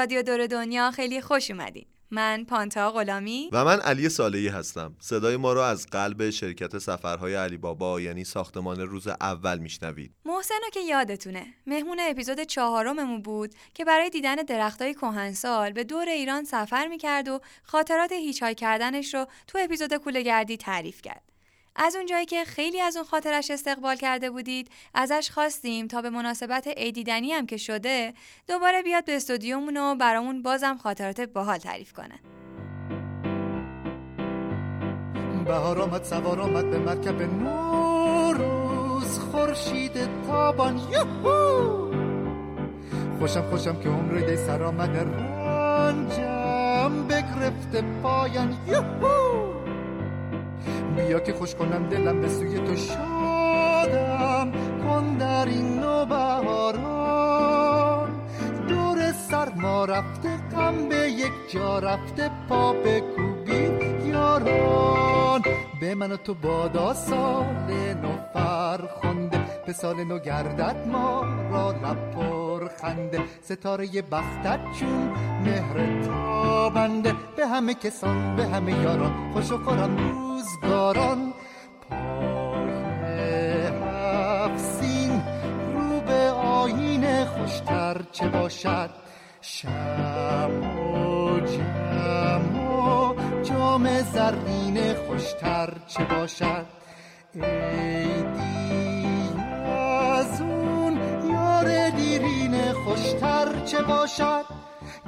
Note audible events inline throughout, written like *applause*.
رادیو دور دنیا خیلی خوش اومدین. من پانتا غلامی. و من علی صالحی هستم. صدای ما رو از قلب شرکت سفرهای علی بابا یعنی ساختمان روز اول میشنوید. محسن که یادتونه. مهمون اپیزود چهارممون بود که برای دیدن درختای کهنسال به دور ایران سفر می‌کرد و خاطرات هیچای کردنش رو تو اپیزود کولهگردی تعریف کرد. از اونجایی که خیلی از اون خاطرش استقبال کرده بودید ازش خواستیم تا به مناسبت ایدیدنی هم که شده دوباره بیاد به استودیومون و برامون بازم خاطرات باحال تعریف کنه. بهار آمد سوار آمد به مرکب نوروز خورشید تابان یوهو! خوشم خوشم که عمر دی سر آمد رنجم بگرفته پایان یوهو! بیا که خوش کنم دلم به سوی تو شادم کن در این بهاران. دور سرما رفته غم به یک جا رفته پا کوبی یاران. به من و تو بادا سال نو فرخنده به سال نو گردد ما را لب پر خنده ستاره بختت چون مهر تابنده. به همه کسان به همه یاران خوش و خورم روزگاران. پای هفسین رو به آین خوشتر چه باشد؟ شم و جم و جام زرین خوشتر چه باشد؟ ای خوشتر چه باشد؟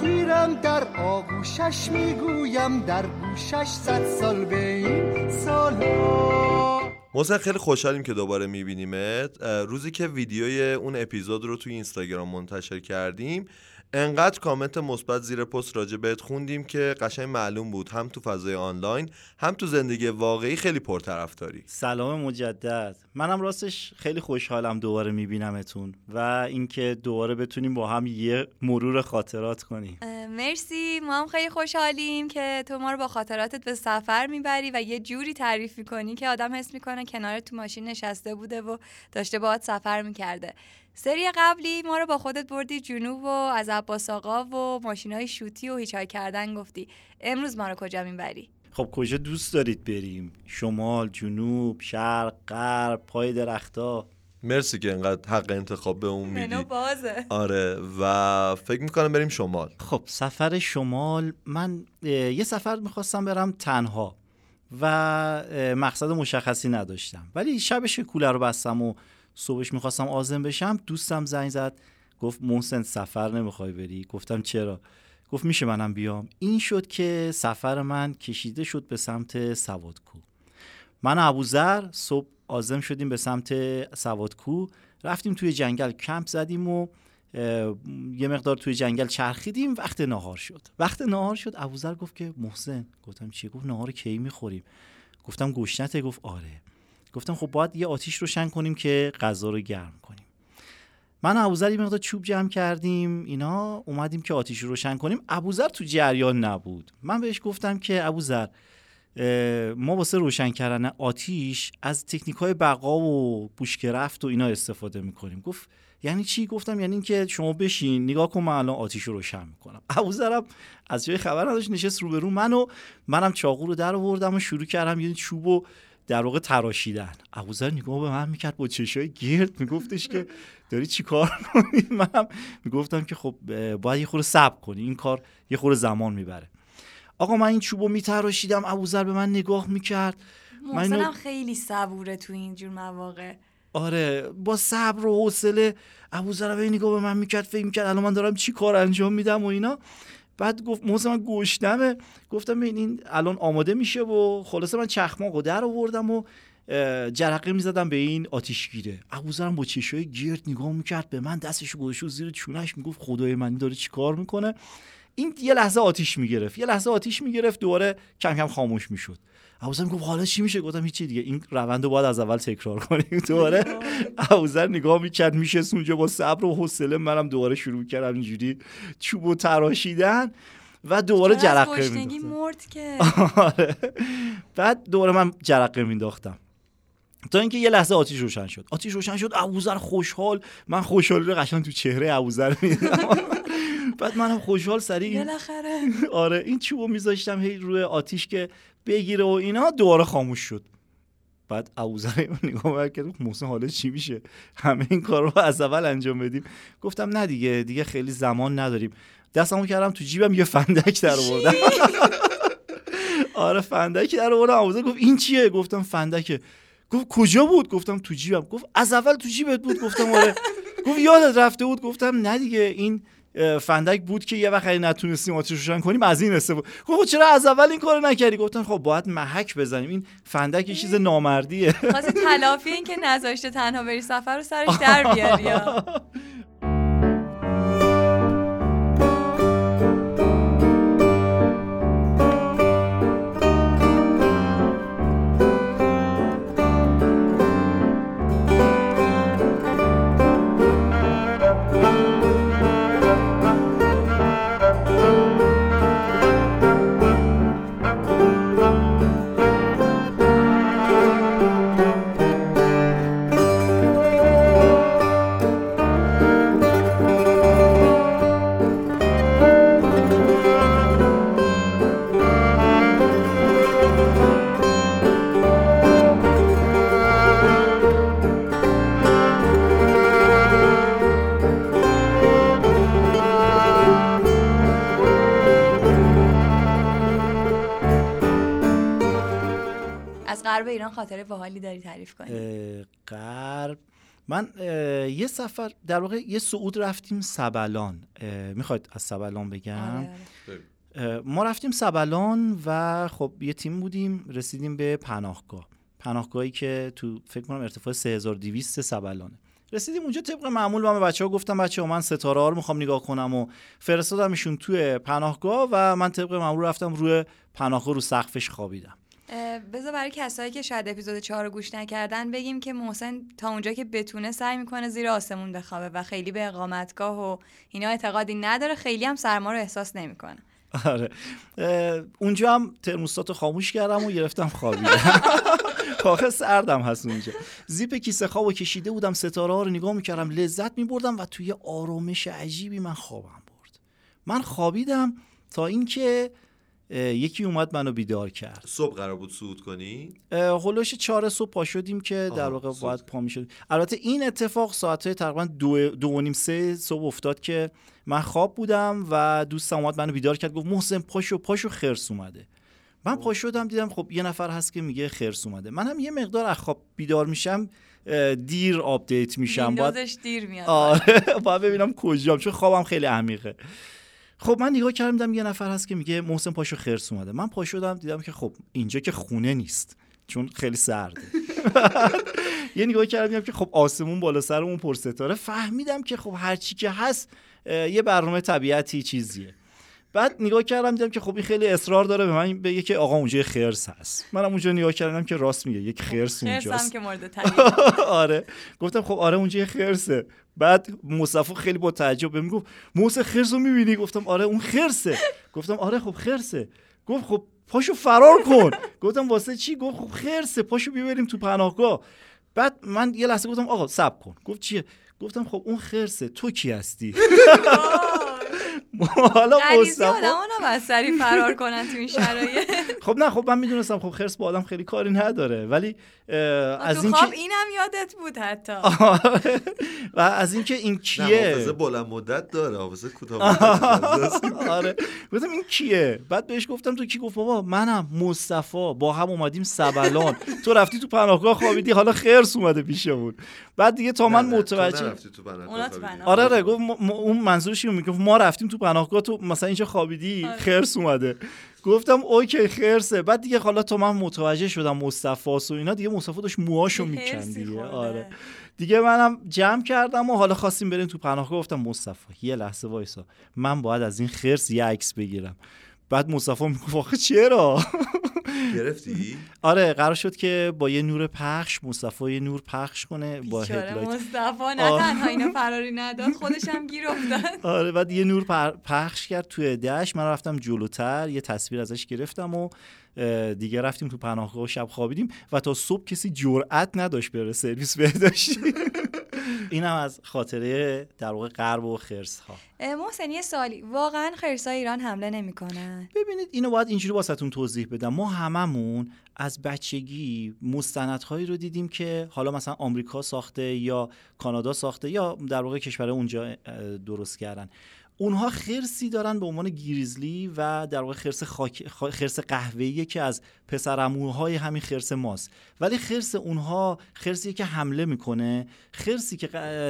گیرم در آغوشش می‌گویم در گوشش صد سال به این سالا محسن خیلی خوشحالیم که دوباره میبینیمت. روزی که ویدیوی اون اپیزود رو توی اینستاگرام منتشر کردیم انقدر کامنت مثبت زیر پست راجع بهت خوندیم که قشنگ معلوم بود. هم تو فضای آنلاین هم تو زندگی واقعی خیلی پرطرفداری. سلام مجدد. منم راستش خیلی خوشحالم دوباره میبینمتون و اینکه دوباره بتونیم با هم یه مرور خاطرات کنیم. مرسی. ما هم خیلی خوشحالیم که تو ما رو با خاطراتت به سفر می‌بری و یه جوری تعریف می‌کنی که آدم حس می‌کنه کنار تو ماشین نشسته بوده و داشته باهات سفر می‌کرده. سری قبلی ما رو با خودت بردی جنوب و از عباس آقا و ماشین های شوتی و هیچای کردن گفتی. امروز ما رو کجا می‌بری؟ خب کجا دوست دارید بریم؟ شمال جنوب شرق غرب پای درختا مرسی که انقدر حق انتخاب به اون میدی. بازه. آره و فکر می‌کنم بریم شمال. خب سفر شمال من یه سفر می‌خواستم برم تنها و مقصد مشخصی نداشتم. ولی شبش کوله رو بستم و صبحش می‌خواستم آزم بشم دوستم زنگ زد گفت محسن سفر نمی‌خوای بری؟ گفتم چرا؟ گفت میشه منم بیام. این شد که سفر من کشیده شد به سمت سوادکو. من ابوذر صبح آزم شدیم به سمت سوادکو. رفتیم توی جنگل کمپ زدیم و یه مقدار توی جنگل چرخیدیم وقت نهار شد. وقت نهار شد ابوذر گفت که محسن گفتم چی گفت نهار کی می‌خوریم؟ گفتم گوشنته گفت آره. گفتم خب باید یه آتیش روشن کنیم که غذا رو گرم کنیم. من ابوذر یه مقدار چوب جمع کردیم اینا اومدیم که آتیش رو روشن کنیم. ابوذر تو جریان نبود. من بهش گفتم که ابوذر ما واسه روشن کردن آتیش از تکنیک های بقا و بوشکرفت و اینا استفاده می‌کنیم. گفت یعنی چی؟ گفتم یعنی اینکه شما بشین نگاه کن من الان آتیش رو روشن می‌کنم. *laughs* ابوذرم از جای خبر نداشت نشست روبرو منو. منم چاقو رو در آوردم و شروع کردم یه چوب در واقع تراشیدن. ابوذر نگاه به من می‌کرد با چشای گرد میگفتش که داری چی کار کنی *laughs* منم می‌گفتم که خب باید یه خورده صبر کنی. این کار یه خورده زمان می‌بره. آقا من این چوبو میتراشیدم. ابوذر به من نگاه می‌کرد. محسنم خیلی صبوره تو اینجور مواقع. آره با صبر و حوصله ابوذر به نگاه به من می‌کرد فکر می‌کرد الان من دارم چی کار انجام میدم و اینا. بعد گفت موسم من گشتمه گفتم این الان آماده میشه و خلاصه من چخماقو در آوردم و جرقه می‌زدم به این آتیشگیره ابوذرم با چشای گرد نگاه می‌کرد به من دستش گذاشت زیر چونش می‌گفت خدای من داره چیکار می‌کنه؟ این یه لحظه آتیش می‌گرفت. یه لحظه آتیش می‌گرفت دوباره کم کم خاموش می‌شد. ابوذر گفت حالا چی میشه؟ گفتم هیچی دیگه. این روند رو باید از اول تکرار کنیم. *laughs* دوباره ابوذر نگاه می‌کرد میشه اونجا با صبر و حوصله منم دوباره شروع کردم اینجوری چوب و تراشیدن و دوباره جرقه مرد که. *laughs* آره. بعد دوباره من جرقه مینداختم تا اینکه یه لحظه آتیش روشن شد. آتیش روشن شد. ابوذر خوشحال. من خوشحالی رو قشنگ تو چهره ابوذر می‌دیدم. *laughs* بعد منم خوشحال سریع بالاخره. آره این چوبو میذاشتم هی روی آتیش که بگیره و اینا دوباره خاموش شد. بعد ابوذر *laughs* نگاه کرد محسن حالا چی میشه؟ همه این کار رو از اول انجام بدیم. گفتم نه دیگه دیگه خیلی زمان نداریم. دستمو کردم تو جیبم یه فندک در آوردم. *laughs* آره فندک در آوردم. ابوذر گفت این چیه؟ گفتم فندکه. گفت کجا بود؟ گفتم تو جیبم. گفت از اول تو جیبت بود. گفتم آره. گفت یادت رفته بود. گفتم نه دیگه این فندک بود که یه وقت اگه نتونستیم آتیش روشن کنیم از این استفاده خب چرا از اول این کارو نکردی؟ گفتم خب باید محک بزنیم. این فندک یه چیز نامردیه. خواستی تلافی این که نذاشته تنها بری سفر رو سرش در بیاری *laughs* غرب ایران خاطره باحالی داری تعریف کنی؟ غرب. من یه سفر در واقع یه صعود رفتیم سبلان. می‌خواید از سبلان بگم؟ آره، آره. ما رفتیم سبلان و خب یه تیم بودیم رسیدیم به پناهگاه. پناهگاهی که تو فکر کنم ارتفاع 3200 سبلانه. رسیدیم اونجا طبق معمول من به بچه ها گفتم بچه ها من ستاره ها رو می‌خوام نگاه کنم و فرستادمشون توی پناهگاه. و من طبق معمول رفتم روی پناهگاه رو سقفش خوابیدم. بذار برای کسایی که شاید اپیزود 4 رو گوش نکردن بگیم که محسن تا اونجا که بتونه سعی می‌کنه زیر آسمون بخوابه و خیلی به اقامتگاه و اینا اعتقادی نداره خیلی هم سرما رو احساس نمی‌کنه. آره. اونجا هم ترموستات خاموش کردم و گرفتم خوابیدم. *laughs* آخه سردم هست اونجا. زیپ کیسه خواب و کشیده بودم ستاره ها رو نگاه می‌کردم لذت میبردم و توی آرامش عجیبی من خوابم برد. من خوابیدم تا اینکه یکی اومد منو بیدار کرد. صبح قرار بود صعود کنی؟ هلوش چهار صبح پا شدیم که در واقع. باید پا می‌شد. البته این اتفاق ساعت تقریبا دو, دو و نیم سه صبح افتاد که من خواب بودم و دوستم اومد منو بیدار کرد گفت محسن پاشو پاشو خرس اومده. من پا شدم دیدم خب یه نفر هست که میگه خرس اومده. من هم یه مقدار از خواب بیدار میشم دیر update میشم. باید دیر میاد. آره باید ببینم کجام چون خوابم خیلی عمیقه. خب من نگاه کردم یه نفر هست که میگه محسن پاشو خرس اومده. من پا شدم دیدم که خب اینجا که خونه نیست چون خیلی سرده. *laughs* یه نگاه کردم که خب آسمون بالا سرمون پر ستاره. فهمیدم که خب هر چی که هست یه برنامه طبیعتی چیزیه. بعد نگاه کردم دیدم که خب این خیلی اصرار داره به من بگه که آقا اونجا خرس هست. منم اونجا نگاه کردم که راست میگه یک خرس خرس اونجاست. که مورد *laughs* آره. گفتم خب آره اونجا خرسه. بعد مصطفی خیلی با تعجب بهم گفت موسی خرس رو می‌بینی؟ گفتم آره اون خرسه. گفتم آره خب خرسه. گفت خب پاشو فرار کن. گفتم واسه چی؟ گفت خب خرسه پاشو بیبریم تو پناهگاه. بعد من یه لحظه گفتم آقا صبر کن. گفت چیه؟ گفتم خب اون خرسه تو کی هستی؟ *laughs* *laughs* *laughs* حالا مصطفی آدم نباید سریع فرار کنن تو این شرایط. *laughs* خب نه خب من می‌دونستم خب خرس با آدم خیلی کاری نداره. ولی اه، از اینکه خواب اینم یادت بود حتی. *laughs* و از اینکه این نه کیه؟ حافظه بلند مدت داره حافظه کوتاه. آره. گفتم این کیه؟ بعد بهش گفتم تو کی؟ گفت بابا منم مصطفی. با هم اومدیم سبلان. تو رفتی تو پناهگاه خوابیدی حالا خرس اومده پیشمون. بعد دیگه تا من متوجه. آره آره گفت اون منظورش اینو می‌گفت ما رفتیم تو پناهگاه تو مثلا اینجا خوابیدی آره. خرس اومده. گفتم اوکی خرسه. بعد دیگه حالا تا من متوجه شدم مصطفی و اینا دیگه مصطفی داشت موهاشو می‌کند دیگه. آره. دیگه منم جمع کردم و حالا خواستیم بریم تو پناهگاه. گفتم مصطفی یه لحظه وایسا. من باید از این خرس یه عکس بگیرم. بعد مصطفی می‌گفت آخه چرا؟ *laughs* گرفتی؟ آره قرار شد که با یه نور پخش مصطفی یه نور پخش کنه با هدلایت مصطفی نه آه. تنها اینو فراری نداد خودش هم گیر افتاد. *laughs* آره بعد یه نور پخش کرد توی دشت. من رفتم جلوتر یه تصویر ازش گرفتم و دیگه رفتیم تو پناهگاه و شب خوابیدیم و تا صبح کسی جرئت نداشت بره سرویس بهداشتی. *laughs* اینم از خاطره در واقع غرب و خرس ها محسن یه سالی واقعا خرسای ایران حمله نمی‌کنن؟ ببینید اینو باید اینجوری واسهتون توضیح بدم. ما هممون از بچگی مستندهایی رو دیدیم که حالا مثلا آمریکا ساخته یا کانادا ساخته یا در واقع کشور اونجا درست کردن. اونها خرسی دارن به عنوان گریزلی و در واقع خرس خاک... خرس قهوه‌ایه که از پسرعموهای همین خرس ماست. ولی خرس اونها خرسی که حمله می‌کنه. خرسی که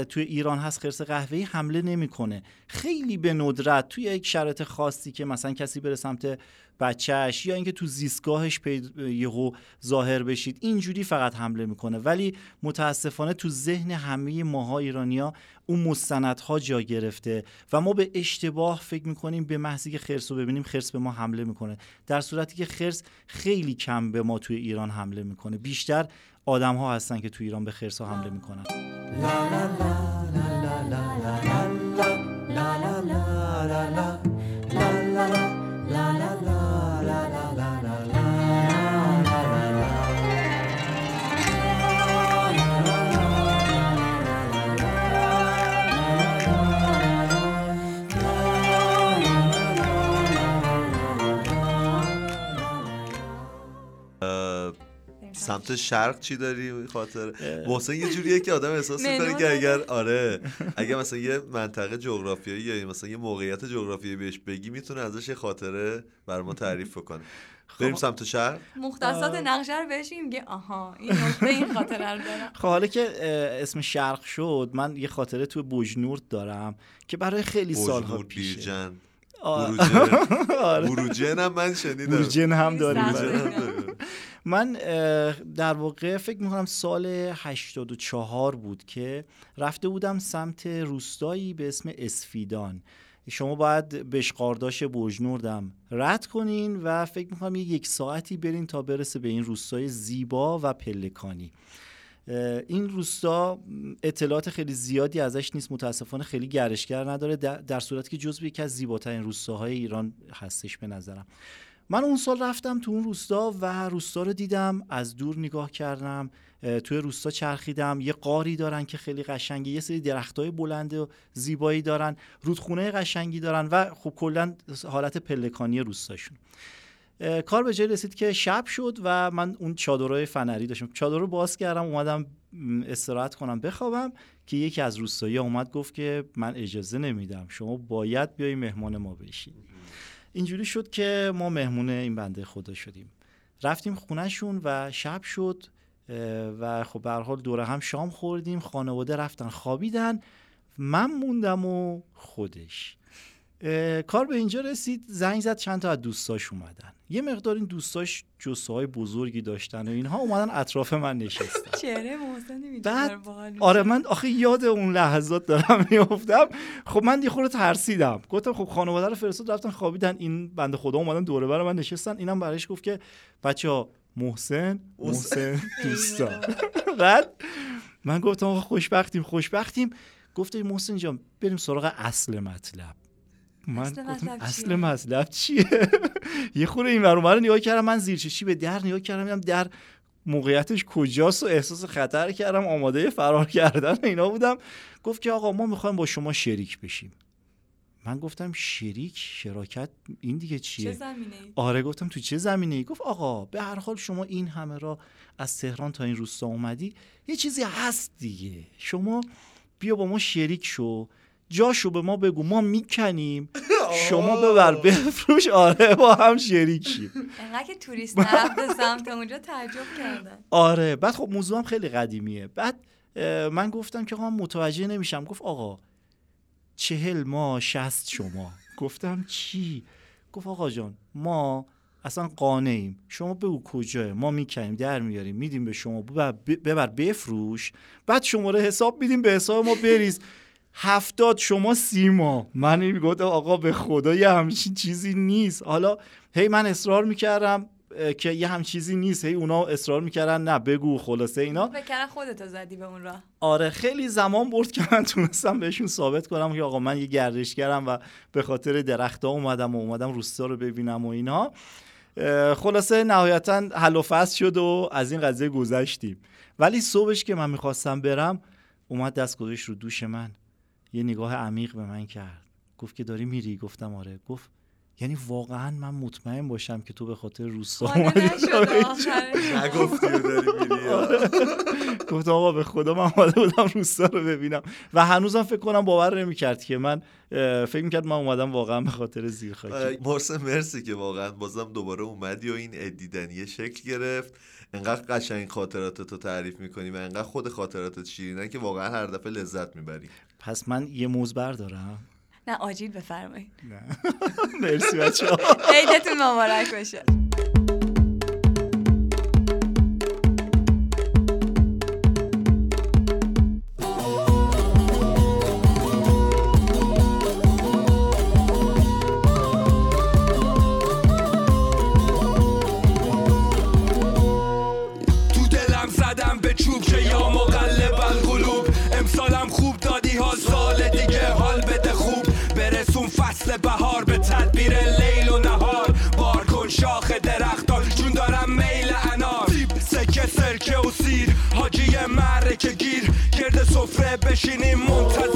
توی ایران هست خرس قهوه‌ای حمله نمی‌کنه. خیلی به ندرت توی یک شرایط خاصی که مثلا کسی بره سمت بچهش یا اینکه تو زیستگاهش یهو ظاهر بشید اینجوری فقط حمله می‌کنه. ولی متاسفانه تو ذهن همه ماها ایرانیا اون مستندها جا گرفته و ما به اشتباه فکر می‌کنیم به محضی که خرس رو ببینیم خرس به ما حمله می‌کنه. در صورتی که خرس خیلی کم به ما توی ایران حمله می‌کنه. بیشتر آدم ها هستن که توی ایران به خرس ها حمله می‌کنن. سمت شرق چی داری خاطر؟ محسن یه جوریه که آدم احساس می‌کنه که اگر آره. اگر مثلا یه منطقه جغرافیایی یا مثلا یه موقعیت جغرافیایی بهش بگی می‌تونه ازش یه خاطره بر ما تعریف کنه بریم خب. سمت شهر. مختصات نقشه رو بهش میگه آها این نقطه این خاطره رو دارم. خب حالا که اسم شرق شد من یه خاطره تو بوجنورد دارم که برای خیلی سالها پیشه. بروجن *laughs* هم من شنیدم. بروجن هم داریم. من در واقع فکر می‌کنم سال 84 بود که رفته بودم سمت روستایی به اسم اسفیدان. شما باید بشقارداش بوجنوردم رد کنین و فکر می‌کنم یک ساعتی برین تا برسه به این روستای زیبا و پلکانی. این روستا اطلاعات خیلی زیادی ازش نیست متاسفانه خیلی گرشگر نداره در صورتی که جزو یکی از زیباترین روستاهای ایران هستش به نظرم. من اون سال رفتم تو اون روستا و روستا رو دیدم از دور نگاه کردم توی روستا چرخیدم یه قاری دارن که خیلی قشنگه یه سری درختای بلند و زیبایی دارن رودخونه قشنگی دارن و خب کلا حالت پلکانی روستاشون. کار به جای رسید که شب شد و من اون چادرهای فنری داشتم. چادر رو باز کردم اومدم استراحت کنم بخوابم که یکی از روستایی اومد گفت که من اجازه نمیدم شما باید بیای مهمان ما بشی اینجوری شد که ما مهمون این بنده خدا شدیم. رفتیم خونهشون و شب شد و خب به حال دوره هم شام خوردیم خانواده رفتن خوابیدن. من موندم و خودش. کار به اینجا رسید زنگ زد چند تا از دوستاش اومدن. یه مقدار این دوستاش جسه های بزرگی داشتن و اینها اومدن اطراف من نشستن. *laughs* چهره بعد آره من آخه یاد اون لحظات دارم *laughs* میافتم. خب من یه خورده ترسیدم. گفتم خب خانواده رو فرستاد رفتن خوابیدن. این بنده خدا اومدن دوره بر من نشستن. اینم برایش گفت که بچه ها محسن محسن *laughs* دوستا بعد من گفتم خوشبختیم خوشبختیم. گفت محسن جان بریم سراغ اصل مطلب. من گفتم اصل مطلب چیه؟ *laughs* یه خوره این ور رو نگاه کردم من زیر چی به در نگاه کردم دیدم در موقعیتش کجاست و احساس خطر کردم آماده فرار کردن اینا بودم. گفت که آقا ما می‌خوایم با شما شریک بشیم. من گفتم شریک؟ شراکت؟ این دیگه چیه؟ چه زمینه آره گفتم تو چه زمینه ای گفت آقا به هر حال شما این همه را از تهران تا این روستا اومدی یه چیزی هست دیگه. شما بیا با ما شریک شو. جاشو به ما بگو ما می‌کنیم. *laughs* شما ببر بفروش. آره با هم شریک شیم انقدر که توریست به سمت اونجا تعجب کردن. آره بعد خب موضوع هم خیلی قدیمیه. بعد من گفتم که آقا متوجه نمیشم. گفت آقا چهل ما شست شما. گفتم چی؟ گفت آقا جان ما اصلا قانعیم شما بگو کجاه ما می‌کنیم در میاریم. میدیم به شما. ببر بفروش. بعد شماره حساب میدیم به حساب ما بریز. هفتاد شما سی ماه. من می‌گفتم آقا به خدا یه همچین چیزی نیست. حالا هی من اصرار می‌کردم که یه هم چیزی نیست. هی اونا اصرار می‌کردن نه بگو خلاصه اینا. بکردن خودتو زدی به اون راه. آره خیلی زمان برد که من تونستم بهشون ثابت کنم که آقا من یه گردشگرم و به خاطر درختها اومدم و اومدم روستا رو ببینم و اینا. خلاصه نهایتا حل و فصل شد و از این قضیه گذشتیم. ولی صبحش که من می‌خواستم برم اومد دست گذاشت رو دوش من. یه نگاه عمیق به من کرد. گفت که داری میری؟ گفتم آره. گفت یعنی واقعا من مطمئن باشم که تو به خاطر روستا اومدی. نگفتی داری میری؟ *laughs* گفت آقا به خدا من اومده بودم روستا رو ببینم. و هنوزم فکر کنم باور نمی‌کرد که من فکر می‌کرد من اومدم واقعا به خاطر زیرخاکی. مرسه مرسی که واقعا بازم دوباره اومدی و این ادیدنی شکل گرفت. انقدر قشنگ خاطرات تو تعریف می‌کنی و انقدر خود خاطراتت شیرینه که واقعا هر دفعه لذت می‌بری. پس من یه موز بردارم. نه آجیل بفرمایید. *laughs* مرسی بچه ها عیدتون مبارک باشه. گرد سفره